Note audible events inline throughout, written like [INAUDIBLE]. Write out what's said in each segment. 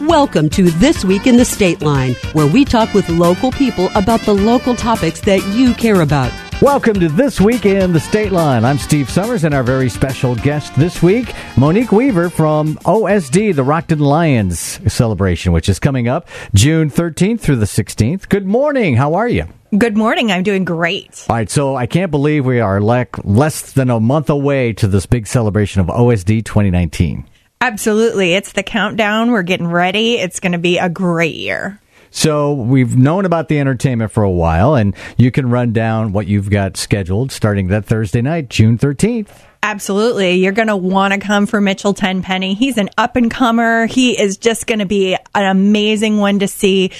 Welcome to This Week in the State Line, where we talk with local people about the local topics that you care about. Welcome to This Week in the State Line. I'm Steve Summers, and our very special guest this week, Monique Weaver from OSD, the Rockton Lions celebration, which is coming up June 13th through the 16th. Good morning. How are you? Good morning. I'm doing great. All right, so I can't believe we are le- less than a month away to this big celebration of OSD 2019. Absolutely. It's the countdown. We're getting ready. It's going to be a great year. So we've known about the entertainment for a while, and you can run down what you've got scheduled starting that Thursday night, June 13th. Absolutely. You're going to want to come for Mitchell Tenpenny. He's an up and comer. He is just going to be an amazing one to see.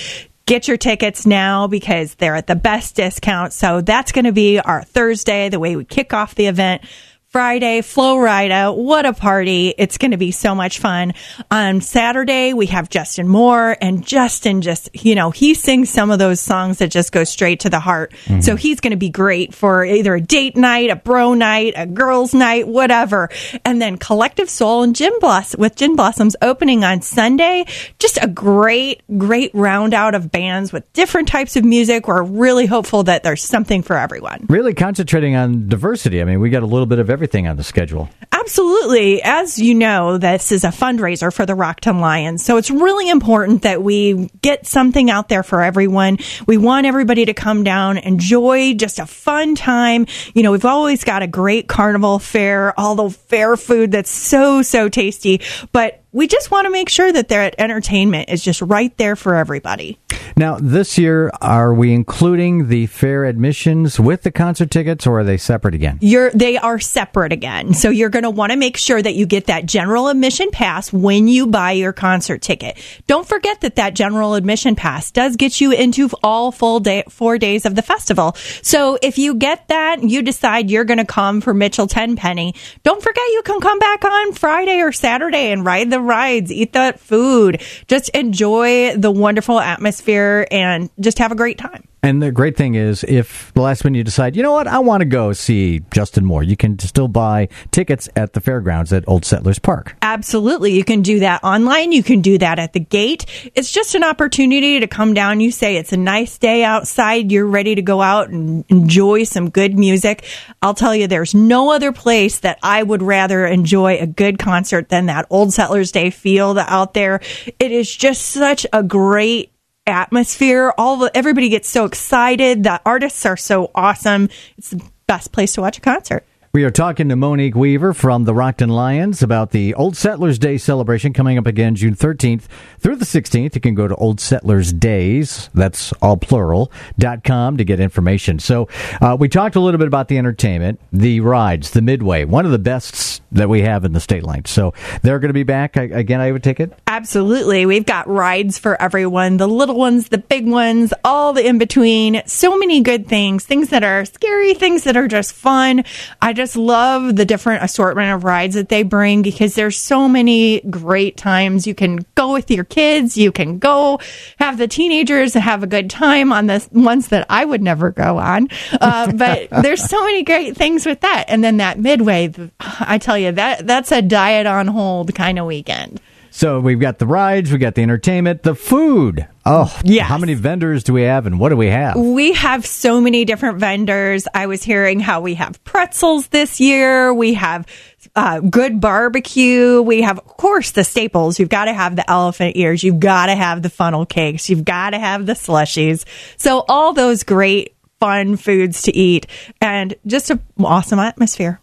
Get your tickets now because they're at the best discount. So that's going to be our Thursday, the way we kick off the event. Friday, Flo Rida. What a party. It's going to be so much fun. On Saturday, we have Justin Moore and Justin just, you know, he sings some of those songs that just go straight to the heart. Mm-hmm. So he's going to be great for either a date night, a bro night, a girls night, whatever. And then Collective Soul and Gin Blossom with Gin Blossoms opening on Sunday. Just a great, great round out of bands with different types of music. We're really hopeful that there's something for everyone. Really concentrating on diversity. I mean, we got a little bit of everything everything on the schedule. Absolutely. As you know, this is a fundraiser for the Rockton Lions. So it's really important that we get something out there for everyone. We want everybody to come down, enjoy just a fun time. You know, we've always got a great carnival fair, all the fair food that's so, so tasty. But we just want to make sure that their entertainment is just right there for everybody. Now, this year, are we including the fair admissions with the concert tickets, or are they separate again? You're they are separate again. So you're going to want to make sure that you get that general admission pass when you buy your concert ticket. Don't forget that that general admission pass does get you into all full day four days of the festival. So if you get that, you decide you're going to come for Mitchell Tenpenny. Don't forget you can come back on Friday or Saturday and ride the rides, eat that food, just enjoy the wonderful atmosphere and just have a great time. And the great thing is, if the last minute you decide, you know what, I want to go see Justin Moore, you can still buy tickets at the fairgrounds at Old Settlers Park. Absolutely. You can do that online. You can do that at the gate. It's just an opportunity to come down. You say it's a nice day outside. You're ready to go out and enjoy some good music. I'll tell you, there's no other place that I would rather enjoy a good concert than that Old Settlers Day field out there. It is just such a great atmosphere. All the, everybody gets so excited. The artists are so awesome. It's the best place to watch a concert. We are talking to Monique Weaver from the Rockton Lions about the Old Settlers Day celebration coming up again June 13th through the 16th. You can go to Old Settlers Days, that's all plural, dot com to get information. So uh, we talked a little bit about the entertainment, the rides, the Midway, one of the best that we have in the state line. So they're going to be back again, I would take it? Absolutely. We've got rides for everyone the little ones, the big ones, all the in between. So many good things, things that are scary, things that are just fun. I just just love the different assortment of rides that they bring because there's so many great times. You can go with your kids, you can go have the teenagers have a good time on the ones that I would never go on. Uh, [LAUGHS] but there's so many great things with that. And then that midway, I tell you, that that's a diet on hold kind of weekend. So we've got the rides, we got the entertainment, the food. Oh, yeah. How many vendors do we have and what do we have? We have so many different vendors. I was hearing how we have pretzels this year. We have uh, good barbecue. We have, of course, the staples. You've got to have the elephant ears. You've got to have the funnel cakes. You've got to have the slushies. So all those great, fun foods to eat and just an awesome atmosphere.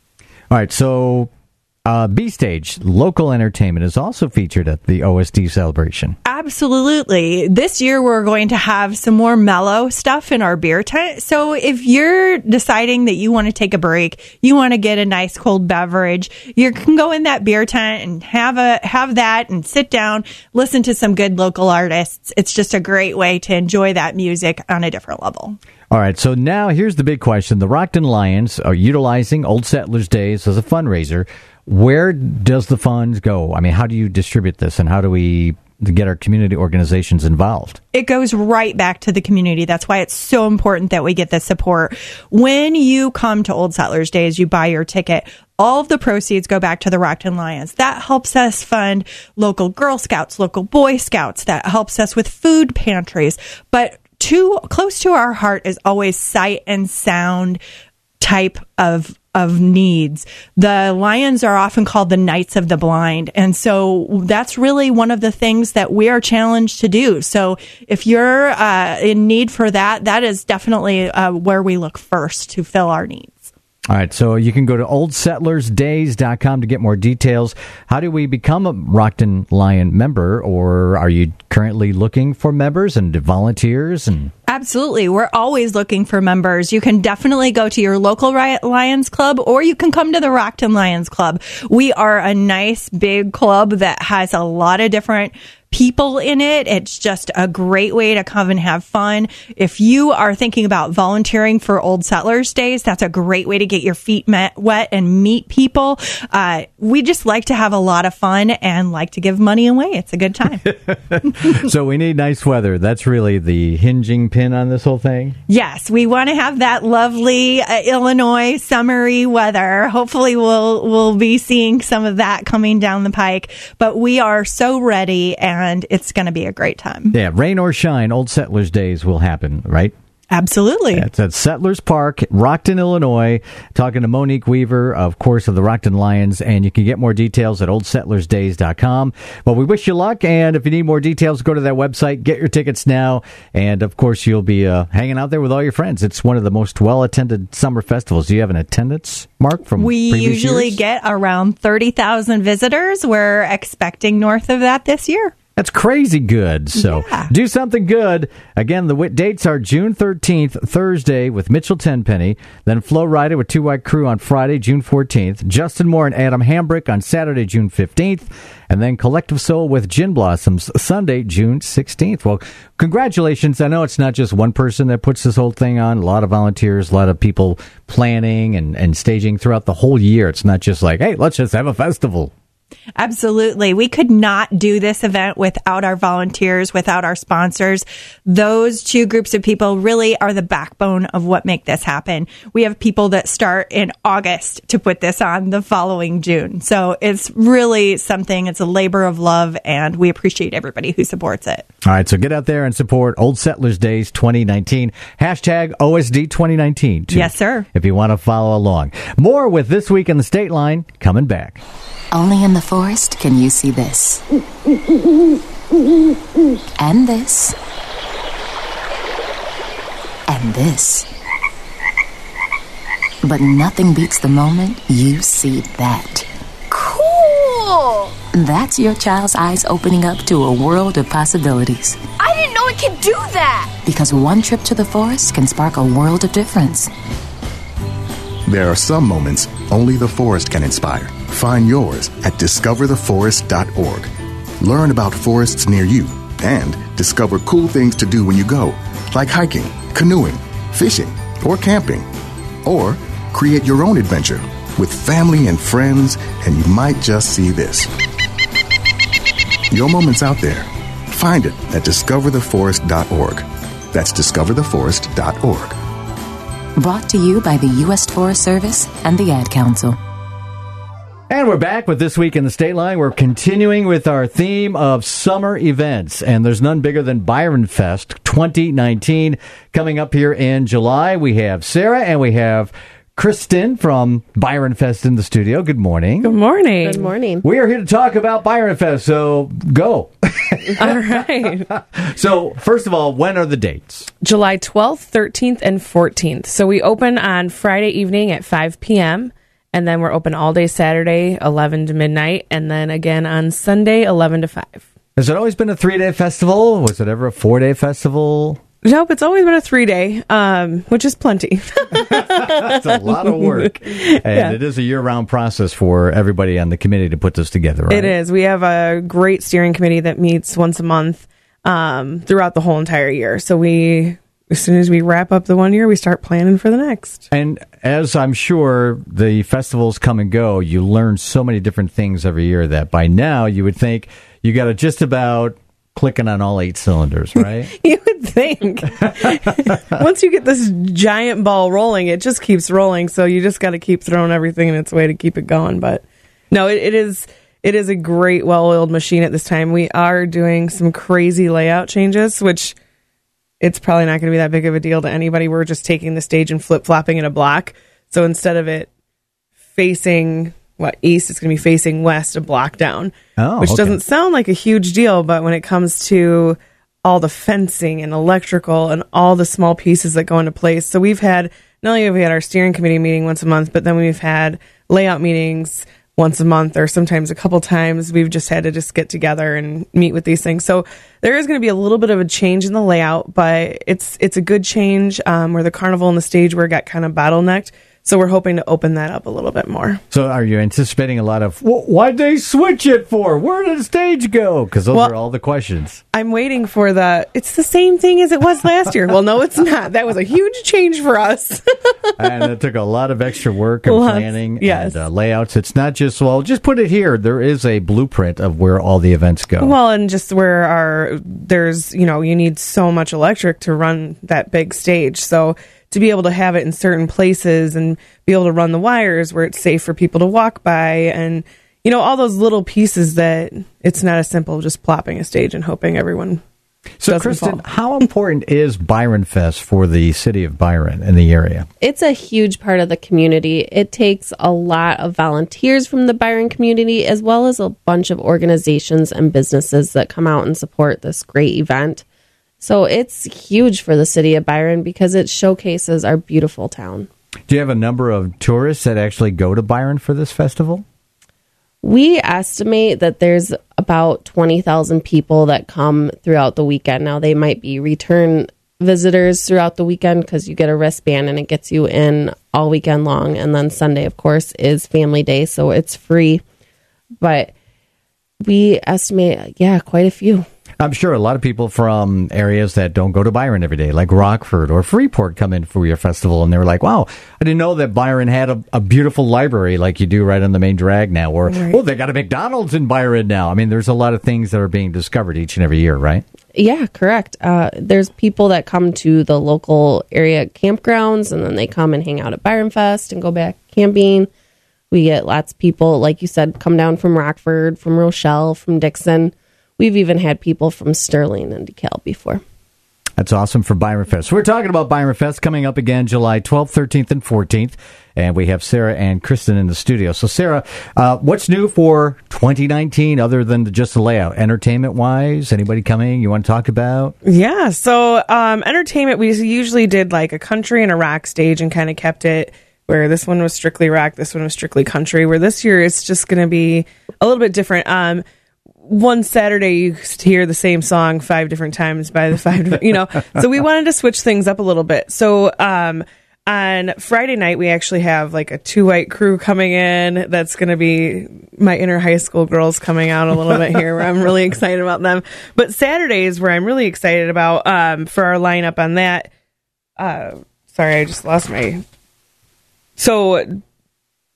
All right. So uh, B Stage, local entertainment, is also featured at the OSD celebration. Absolutely. This year we're going to have some more mellow stuff in our beer tent. So if you're deciding that you want to take a break, you want to get a nice cold beverage, you can go in that beer tent and have a have that and sit down, listen to some good local artists. It's just a great way to enjoy that music on a different level. All right, so now here's the big question. The Rockton Lions are utilizing Old Settlers Days as a fundraiser where does the funds go? I mean, how do you distribute this, and how do we get our community organizations involved? It goes right back to the community. That's why it's so important that we get the support. When you come to Old Settlers Days, you buy your ticket all of the proceeds go back to the Rockton Lions. That helps us fund local Girl Scouts, local Boy Scouts. That helps us with food pantries. But too close to our heart is always sight and sound type of of needs. The lions are often called the knights of the blind. And so that's really one of the things that we are challenged to do. So if you're uh, in need for that, that is definitely uh, where we look first to fill our needs. All right, so you can go to oldsettlersdays.com to get more details. How do we become a Rockton Lion member, or are you currently looking for members and volunteers and Absolutely. We're always looking for members. You can definitely go to your local Lions Club or you can come to the Rockton Lions Club. We are a nice big club that has a lot of different people in it. It's just a great way to come and have fun. If you are thinking about volunteering for Old Settlers Days, that's a great way to get your feet met, wet and meet people. Uh, we just like to have a lot of fun and like to give money away. It's a good time. [LAUGHS] so we need nice weather. That's really the hinging pin on this whole thing. Yes, we want to have that lovely uh, Illinois summery weather. Hopefully, we'll we'll be seeing some of that coming down the pike. But we are so ready, and it's going to be a great time. Yeah, rain or shine, Old Settlers Days will happen, right? Absolutely. It's at Settlers Park, Rockton, Illinois. Talking to Monique Weaver, of course, of the Rockton Lions, and you can get more details at oldsettlersdays.com. Well, we wish you luck, and if you need more details, go to that website, get your tickets now, and of course, you'll be uh, hanging out there with all your friends. It's one of the most well attended summer festivals. Do you have an attendance mark from We usually years? get around 30,000 visitors. We're expecting north of that this year. That's crazy good. So yeah. do something good. Again, the dates are June 13th, Thursday, with Mitchell Tenpenny. Then Flo Rida with Two White Crew on Friday, June 14th. Justin Moore and Adam Hambrick on Saturday, June 15th. And then Collective Soul with Gin Blossoms Sunday, June 16th. Well, congratulations. I know it's not just one person that puts this whole thing on. A lot of volunteers, a lot of people planning and, and staging throughout the whole year. It's not just like, hey, let's just have a festival. Absolutely. We could not do this event without our volunteers, without our sponsors. Those two groups of people really are the backbone of what make this happen. We have people that start in August to put this on the following June. So it's really something. It's a labor of love and we appreciate everybody who supports it. All right. So get out there and support Old Settlers Days 2019. Hashtag OSD 2019. Too, yes, sir. If you want to follow along. More with This Week in the State Line coming back. Only in the forest can you see this. And this. And this. But nothing beats the moment you see that. Cool! That's your child's eyes opening up to a world of possibilities. I didn't know it could do that! Because one trip to the forest can spark a world of difference. There are some moments only the forest can inspire. Find yours at discovertheforest.org. Learn about forests near you and discover cool things to do when you go, like hiking, canoeing, fishing, or camping. Or create your own adventure with family and friends, and you might just see this. Your moment's out there. Find it at discovertheforest.org. That's discovertheforest.org. Brought to you by the U.S. Forest Service and the Ad Council. And we're back with This Week in the State Line. We're continuing with our theme of summer events, and there's none bigger than Byron Fest 2019 coming up here in July. We have Sarah and we have Kristen from Byron Fest in the studio. Good morning. Good morning. Good morning. We are here to talk about Byron Fest, so go. [LAUGHS] all right. So, first of all, when are the dates? July 12th, 13th, and 14th. So we open on Friday evening at 5 p.m. And then we're open all day Saturday, 11 to midnight. And then again on Sunday, 11 to 5. Has it always been a three day festival? Was it ever a four day festival? Nope, it's always been a three day, um, which is plenty. [LAUGHS] That's a lot of work. And Yeah. it is a year round process for everybody on the committee to put this together, right? It is. We have a great steering committee that meets once a month um, throughout the whole entire year. So we, as soon as we wrap up the one year, we start planning for the next. And as I'm sure the festivals come and go, you learn so many different things every year that by now you would think you got to just about clicking on all eight cylinders, right? [LAUGHS] You would think. [LAUGHS] Once you get this giant ball rolling, it just keeps rolling. So you just got to keep throwing everything in its way to keep it going. But no, it, it is it is a great, well-oiled machine at this time. We are doing some crazy layout changes, which it's probably not going to be that big of a deal to anybody. We're just taking the stage and flip-flopping in a block. So instead of it facing what east, it's going to be facing west, a block down. Oh, which okay. doesn't sound like a huge deal, but when it comes to all the fencing and electrical and all the small pieces that go into place. So we've had not only have we had our steering committee meeting once a month, but then we've had layout meetings once a month or sometimes a couple times. We've just had to just get together and meet with these things. So there is going to be a little bit of a change in the layout, but it's it's a good change um, where the carnival and the stage where it got kind of bottlenecked. So we're hoping to open that up a little bit more. So, are you anticipating a lot of "Wh- why'd they switch it for? Where did the stage go? Because those Well- are all the questions. I'm waiting for the. It's the same thing as it was last year. well, no, it's not. That was a huge change for us. [LAUGHS] and it took a lot of extra work and Lots, planning yes. and uh, layouts. It's not just well, just put it here. There is a blueprint of where all the events go. well, and just where our there's you know you need so much electric to run that big stage. So to be able to have it in certain places and be able to run the wires where it's safe for people to walk by and you know all those little pieces that it's not as simple as just plopping a stage and hoping everyone so, Kristen, fall. how important is Byron Fest for the city of Byron and the area? it's a huge part of the community. It takes a lot of volunteers from the Byron community, as well as a bunch of organizations and businesses that come out and support this great event. So it's huge for the city of Byron because it showcases our beautiful town. Do you have a number of tourists that actually go to Byron for this festival? We estimate that there's about 20,000 people that come throughout the weekend. Now, they might be return visitors throughout the weekend because you get a wristband and it gets you in all weekend long. And then Sunday, of course, is family day, so it's free. But we estimate, yeah, quite a few. I'm sure a lot of people from areas that don't go to Byron every day, like Rockford or Freeport, come in for your festival and they're like, wow, I didn't know that Byron had a, a beautiful library like you do right on the main drag now. Or, oh, they got a McDonald's in Byron now. I mean, there's a lot of things that are being discovered each and every year, right? Yeah, correct. Uh, there's people that come to the local area campgrounds and then they come and hang out at Byron Fest and go back camping. We get lots of people, like you said, come down from Rockford, from Rochelle, from Dixon. We've even had people from Sterling and DeKalb before. That's awesome for Byron Fest. We're talking about Byron Fest coming up again July 12th, 13th, and 14th. And we have Sarah and Kristen in the studio. So, Sarah, uh, what's new for 2019 other than the, just the layout? Entertainment wise, anybody coming you want to talk about? Yeah. So, um, entertainment, we usually did like a country and a rock stage and kind of kept it where this one was strictly rock, this one was strictly country. Where this year it's just going to be a little bit different. Um, one Saturday you hear the same song five different times by the five, [LAUGHS] you know. So we wanted to switch things up a little bit. So, um, on Friday night, we actually have like a two white crew coming in. That's going to be my inner high school girls coming out a little bit here, where I'm really excited about them. But Saturdays, where I'm really excited about um, for our lineup on that. Uh, sorry, I just lost my. So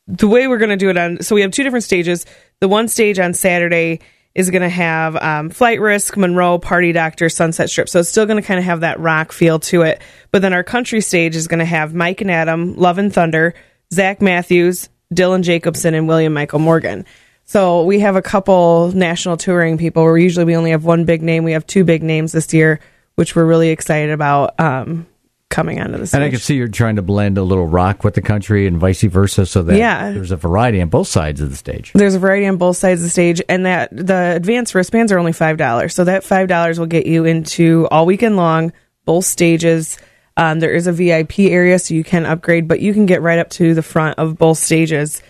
the way we're going to do it on, so we have two different stages. The one stage on Saturday is going to have um, Flight Risk, Monroe, Party Doctor, Sunset Strip. So it's still going to kind of have that rock feel to it. But then our country stage is going to have Mike and Adam, Love and Thunder, Zach Matthews, Dylan Jacobson, and William Michael Morgan. So we have a couple national touring people where usually we only have one big name. We have two big names this year, which we're really excited about um, coming onto the stage. And I can see you're trying to blend a little rock with the country and vice versa so that Yeah. there's a variety on both sides of the stage. There's a variety on both sides of the stage, and that the advanced wristbands are only five dollars. So that five dollars will get you into all weekend long, both stages. Um, there is a VIP area, so you can upgrade, but you can get right up to the front of both stages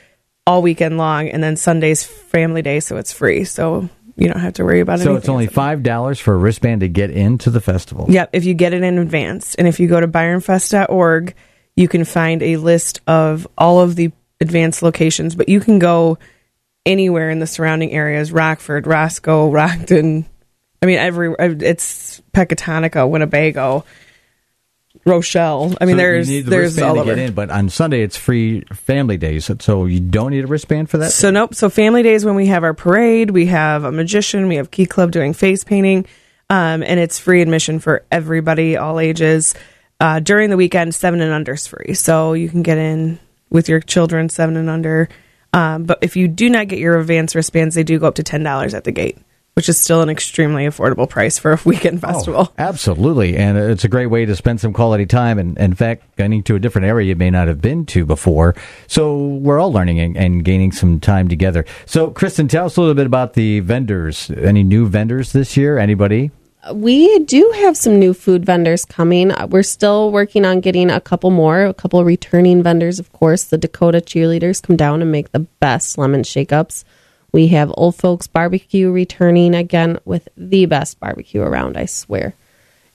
all weekend long, and then Sunday's family day, so it's free. So you don't have to worry about it. So it's only $5 for a wristband to get into the festival. Yep, if you get it in advance. And if you go to byronfest.org, you can find a list of all of the advanced locations, but you can go anywhere in the surrounding areas Rockford, Roscoe, Rockton. I mean, every it's Pecatonica, Winnebago. Rochelle. I mean, So there's the there's all to over. get in, but on Sunday it's free family days, so you don't need a wristband for that. So nope. So family days when we have our parade, we have a magician, we have Key Club doing face painting, um, and it's free admission for everybody, all ages. Uh, during the weekend, seven and under is free, so you can get in with your children, seven and under. Um, but if you do not get your advance wristbands, they do go up to ten dollars at the gate, which is still an extremely affordable price for a weekend festival. Oh, absolutely, and it's a great way to spend some quality time. And in fact, getting to a different area you may not have been to before. So we're all learning and, and gaining some time together. So, Kristen, tell us a little bit about the vendors. Any new vendors this year? Anybody? We do have some new food vendors coming. Uh, We're still working on getting a couple more, a couple returning vendors, of course. The Dakota cheerleaders come down and make the best lemon shake ups. We have Old Folks Barbecue returning again with the best barbecue around, I swear.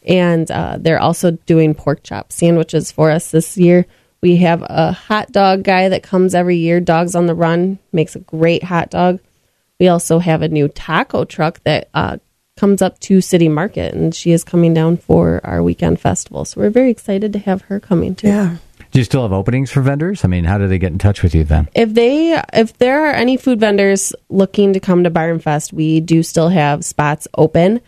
And uh, they're also doing pork chop sandwiches for us this year. We have a hot dog guy that comes every year, Dogs on the Run, makes a great hot dog. We also have a new taco truck that uh, comes up to City Market, and she is coming down for our weekend festival. So we're very excited to have her coming too. Yeah. Do you still have openings for vendors? I mean, how do they get in touch with you then? If they, if there are any food vendors looking to come to Byron Fest, we do still have spots open,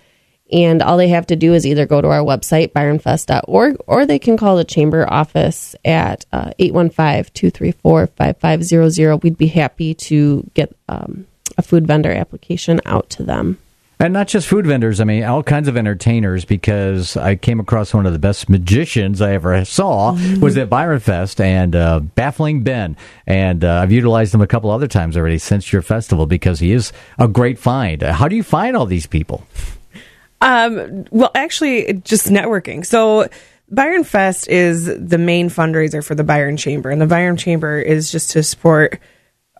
and all they have to do is either go to our website byronfest.org or they can call the chamber office at uh, 815-234-5500. We'd be happy to get um, a food vendor application out to them. And not just food vendors, I mean, all kinds of entertainers, because I came across one of the best magicians I ever saw was at Byron Fest and uh, Baffling Ben. And uh, I've utilized him a couple other times already since your festival because he is a great find. How do you find all these people? Um, well, actually, just networking. So, Byron Fest is the main fundraiser for the Byron Chamber, and the Byron Chamber is just to support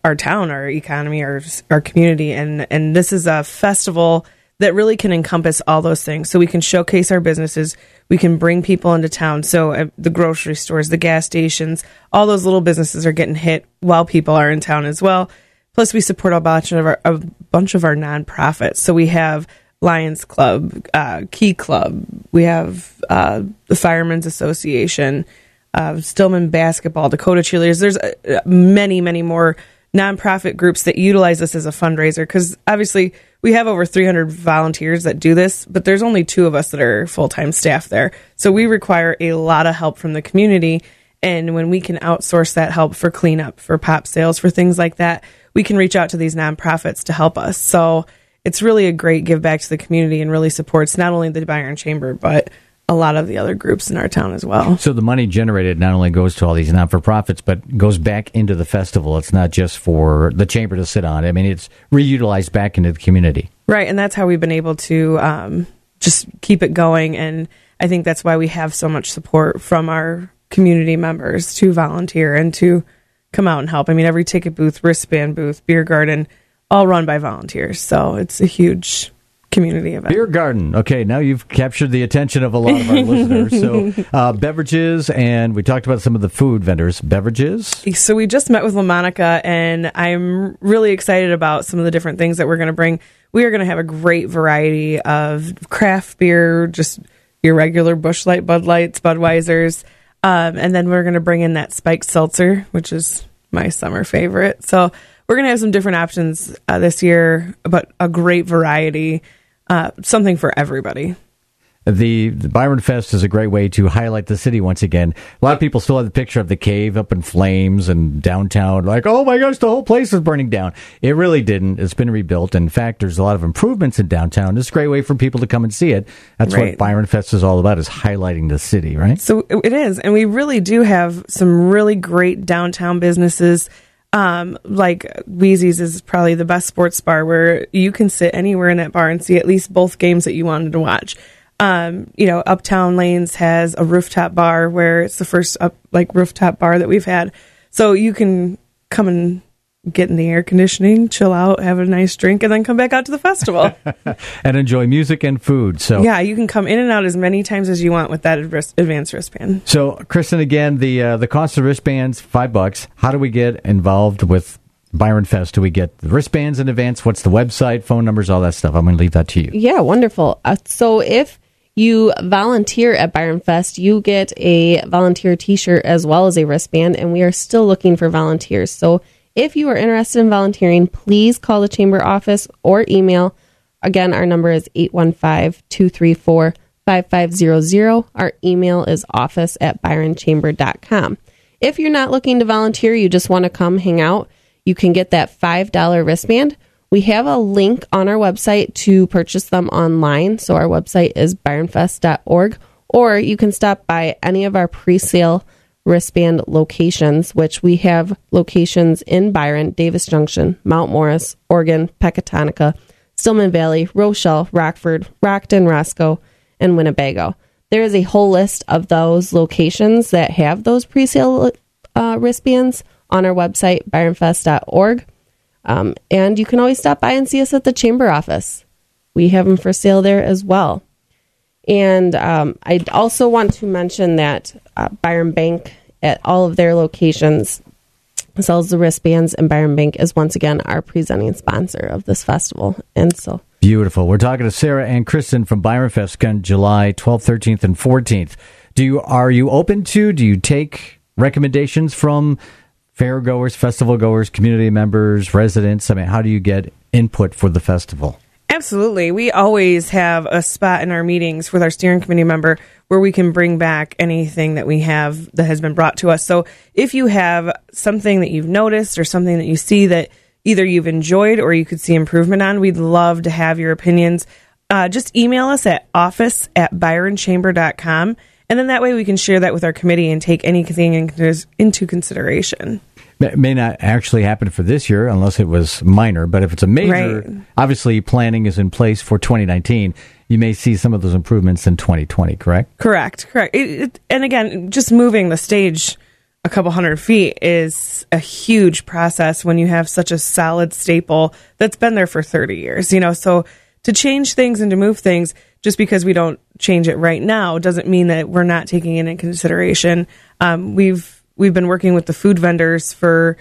our town, our economy, our our community, and and this is a festival that really can encompass all those things. So we can showcase our businesses, we can bring people into town. So uh, the grocery stores, the gas stations, all those little businesses are getting hit while people are in town as well. Plus, we support a bunch of our a bunch of our nonprofits. So we have Lions Club, uh, Key Club. We have uh, the Firemen's Association, uh, Stillman Basketball, Dakota Cheerleaders. There's uh, many, many more nonprofit groups that utilize this as a fundraiser because obviously we have over 300 volunteers that do this, but there's only two of us that are full time staff there. So we require a lot of help from the community. And when we can outsource that help for cleanup, for pop sales, for things like that, we can reach out to these nonprofits to help us. So it's really a great give back to the community and really supports not only the Byron Chamber, but a lot of the other groups in our town as well. So the money generated not only goes to all these not for profits, but goes back into the festival. It's not just for the chamber to sit on. I mean, it's reutilized back into the community. Right, and that's how we've been able to um, just keep it going. And I think that's why we have so much support from our community members to volunteer and to come out and help. I mean, every ticket booth, wristband booth, beer garden, all run by volunteers. So it's a huge community event. Beer garden. Okay, now you've captured the attention of a lot of our [LAUGHS] listeners. So, uh, beverages, and we talked about some of the food vendors. Beverages. So we just met with LaMonica, and I'm really excited about some of the different things that we're going to bring. We are going to have a great variety of craft beer, just your regular Busch Light, Bud Lights, Budweisers, um, and then we're going to bring in that spiked seltzer, which is my summer favorite. So we're going to have some different options uh, this year, but a great variety, uh, something for everybody. The, the Byron Fest is a great way to highlight the city once again. A lot of people still have the picture of the cave up in flames and downtown, like, oh my gosh, the whole place is burning down. It really didn't. It's been rebuilt. In fact, there's a lot of improvements in downtown. It's a great way for people to come and see it. That's Right. what Byron Fest is all about, is highlighting the city, right? So it is, and we really do have some really great downtown businesses. Um, like Wheezy's is probably the best sports bar where you can sit anywhere in that bar and see at least both games that you wanted to watch. Um, you know, Uptown Lanes has a rooftop bar where it's the first up like rooftop bar that we've had. So you can come and get in the air conditioning, chill out, have a nice drink, and then come back out to the festival. [LAUGHS] and enjoy music and food. So, yeah, you can come in and out as many times as you want with that advance- advanced wristband. so Kristen, again, the uh, the cost of wristbands five bucks. How do we get involved with Byron Fest? Do we get the wristbands in advance? What's the website, phone numbers, all that stuff? I'm going to leave that to you. Yeah, wonderful. Uh, so if you volunteer at Byron Fest, you get a volunteer t shirt as well as a wristband, and we are still looking for volunteers. So if you are interested in volunteering, please call the chamber office or email. Again, our number is 815 234 5500. Our email is office at byronchamber.com. If you're not looking to volunteer, you just want to come hang out, you can get that $5 wristband. We have a link on our website to purchase them online. So our website is byronfest.org, or you can stop by any of our pre sale wristband locations, which we have locations in Byron, Davis Junction, Mount Morris, Oregon, Pecatonica, Stillman Valley, Rochelle, Rockford, Rockton, Roscoe, and Winnebago. There is a whole list of those locations that have those pre sale uh, wristbands on our website, byronfest.org. Um, and you can always stop by and see us at the chamber office. We have them for sale there as well. And um, I also want to mention that uh, Byron Bank at all of their locations sells the wristbands, and Byron Bank is once again our presenting sponsor of this festival. And so Beautiful. We're talking to Sarah and Kristen from Byron Fest July 12th, 13th, and 14th. Do you are you open to? Do you take recommendations from fair goers, festival goers, community members, residents? I mean, how do you get input for the festival? Absolutely. We always have a spot in our meetings with our steering committee member where we can bring back anything that we have that has been brought to us. So if you have something that you've noticed or something that you see that either you've enjoyed or you could see improvement on, we'd love to have your opinions. Uh, just email us at office at byronchamber.com. And then that way we can share that with our committee and take anything into consideration. It may not actually happen for this year unless it was minor, but if it's a major, Right. obviously planning is in place for 2019. You may see some of those improvements in 2020, correct? Correct, correct. It, it, and again, just moving the stage a couple hundred feet is a huge process when you have such a solid staple that's been there for 30 years, you know. So to change things and to move things just because we don't change it right now doesn't mean that we're not taking it in consideration. Um, we've we've been working with the food vendors for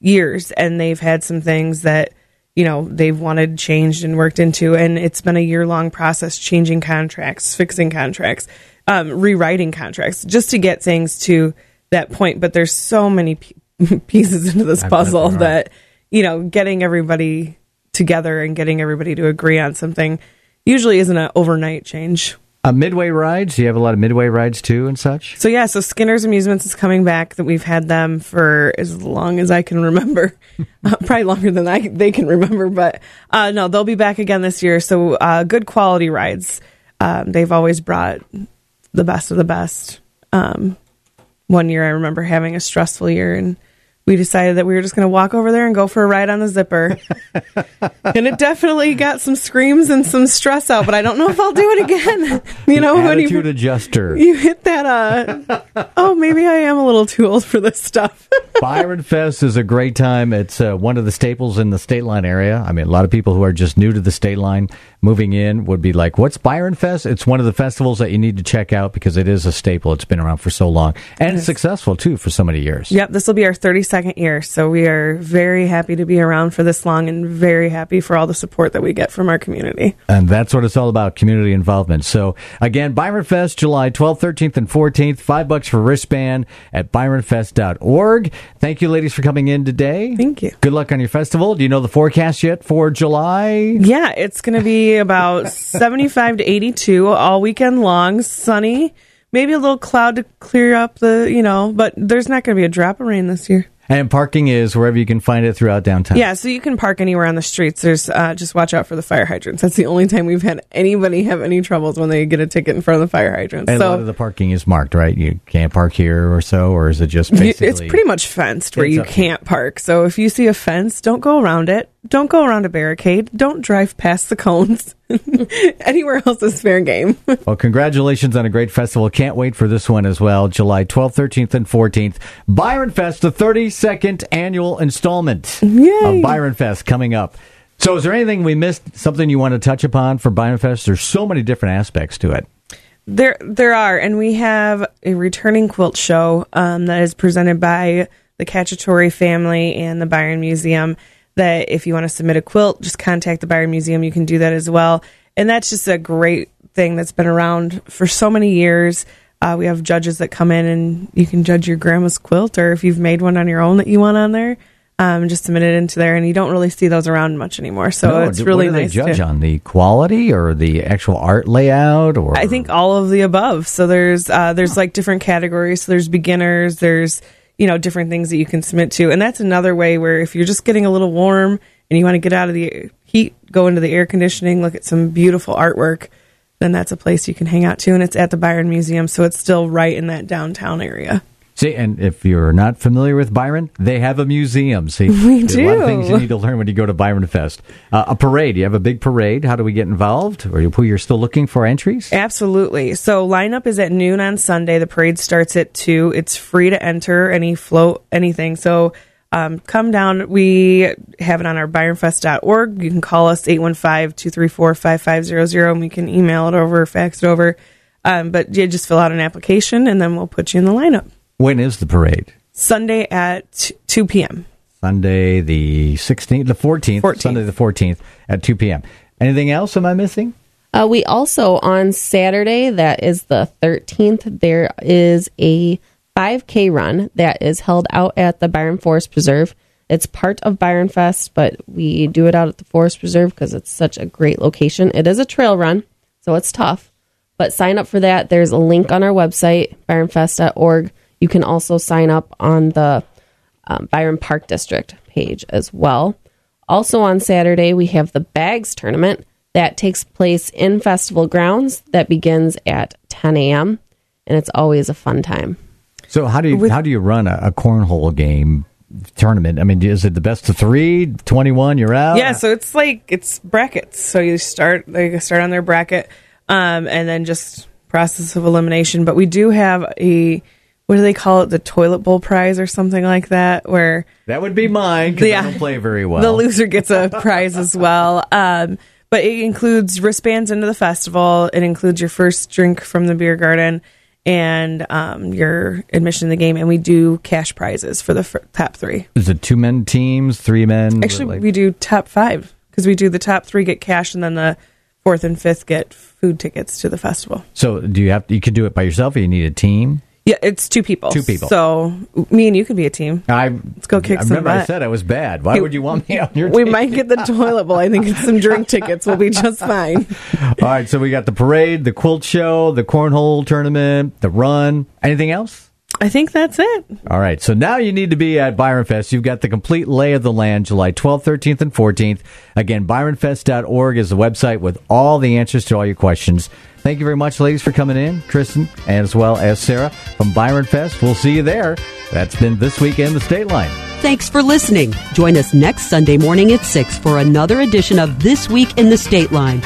years and they've had some things that you know they've wanted changed and worked into and it's been a year long process changing contracts fixing contracts um, rewriting contracts just to get things to that point. But there's so many p- [LAUGHS] pieces into this I puzzle that you know getting everybody together and getting everybody to agree on something usually isn't an overnight change Uh, midway rides, you have a lot of midway rides too and such. so yeah, so Skinner's Amusements is coming back. That we've had them for as long as I can remember, [LAUGHS] uh, probably longer than I they can remember. But uh, no, they'll be back again this year. So uh, good quality rides. Um, they've always brought the best of the best. Um, one year I remember having a stressful year and. We decided that we were just going to walk over there and go for a ride on the zipper. [LAUGHS] and it definitely got some screams and some stress out, but I don't know if I'll do it again. [LAUGHS] you know, when you, Attitude adjuster. [LAUGHS] you hit that uh oh maybe i am a little too old for this stuff Byron Fest is a great time. It's uh, one of the staples in the state line area. I mean, a lot of people who are just new to the state line moving in would be like, "What's Byron Fest?" It's one of the festivals that you need to check out because it is a staple. It's been around for so long and successful too for so many years. yep this will be our 32nd year so we are very happy to be around for this long and very happy for all the support that we get from our community And that's what it's all about, community involvement. So again, Byron Fest, July 12th, 13th, and 14th. Five bucks for wristband at byronfest.org. Thank you, ladies, for coming in today. Thank you. Good luck on your festival. Do you know the forecast yet for July? yeah it's going to be about [LAUGHS] 75 to 82 all weekend long sunny maybe a little cloud to clear up the you know but there's not going to be a drop of rain this year And parking is wherever you can find it throughout downtown. Yeah, so you can park anywhere on the streets. There's uh, just watch out for the fire hydrants. That's the only time we've had anybody have any troubles when they get a ticket in front of the fire hydrants. And a lot so of the parking is marked, right? You can't park here or so, or is it just [LAUGHS] basically? it's pretty much fenced where you. can't park. So if you see a fence, don't go around it. Don't go around a barricade. Don't drive past the cones. [LAUGHS] Anywhere else is fair game. [LAUGHS] Well, congratulations on a great festival. Can't wait for this one as well. July 12th, 13th, and 14th. Byron Fest, the 32nd annual installment of Byron Fest coming up. So, is there anything we missed? Something you want to touch upon for Byron Fest? There's so many different aspects to it. There, there are, and we have a returning quilt show um, that is presented by the Cacciatore family and the Byron Museum. That if you want to submit a quilt, just contact the Byron Museum. You can do that as well, and that's just a great thing that's been around for so many years. Uh, we have judges that come in and you can judge your grandma's quilt or if you've made one on your own that you want on there. Um, just submit it into there, and you don't really see those around much anymore. So No, it's really what do nice. judge to- on the quality or the actual art layout or I think all of the above. So there's uh, there's like different categories. So there's beginners. There's you know different things that you can submit to, and that's another way where if you're just getting a little warm and you want to get out of the heat, go into the air conditioning, look at some beautiful artwork, then that's a place you can hang out to, and it's at the Byron Museum, so it's still right in that downtown area. See, and if you're not familiar with Byron, they have a museum. See, [LAUGHS] We there's a lot of things you need to learn when you go to Byron Fest. Uh, a parade. You have a big parade. How do we get involved? Or you, you're still looking for entries? Absolutely. So lineup is at noon on Sunday. The parade starts at two. It's free to enter any float anything. So um, come down. We have it on our byronfest.org. You can call us 815-234-5500 and we can email it over, fax it over. Um, but you just fill out an application and then we'll put you in the lineup. When is the parade? Sunday at 2 p.m. Sunday the 16th, the 14th, 14th. Sunday the 14th at 2 p.m. Anything else am I missing? Uh, we also on Saturday, that is the 13th, there is a 5K run that is held out at the Byron Forest Preserve. It's part of Byron Fest, but we do it out at the Forest Preserve because it's such a great location. It is a trail run, so it's tough. But sign up for that. There's a link on our website, byronfest.org. You can also sign up on the um, Byron Park District page as well. Also on Saturday, we have the Bags Tournament that takes place in festival grounds that begins at 10 a.m. and it's always a fun time. So how do you how do you run a, a cornhole game tournament? I mean, is it the best of three? 21, you're out? Yeah, so it's like it's brackets. So you start they start on their bracket, um, and then just process of elimination. But we do have a what do they call it? The toilet bowl prize or something like that, where That would be mine because Yeah. I don't play very [LAUGHS] well. the loser gets a prize as well. Um, but it includes wristbands into the festival. It includes your first drink from the beer garden and um, your admission to the game. And we do cash prizes for the f- top three. Is it two men teams, three men? Actually, Like- we do top five because we do the top three get cash, and then the fourth and fifth get food tickets to the festival. so do you have you can do it by yourself or you need a team? Yeah, it's two people. Two people. So me and you can be a team. I Let's go kick I some remember I said I was bad. Why would you want me on your team? We team? might get the toilet bowl. I think it's some drink tickets. We'll be just [LAUGHS] fine. All right, so we got the parade, the quilt show, the cornhole tournament, the run. Anything else? I think that's it. All right, so now you need to be at Byron Fest. You've got the complete lay of the land, July 12th, 13th, and 14th. Again, byronfest.org is the website with all the answers to all your questions. Thank you very much, ladies, for coming in, Kristen, as well as Sarah from Byron Fest. We'll see you there. That's been This Week in the State Line. Thanks for listening. Join us next Sunday morning at 6 for another edition of This Week in the State Line.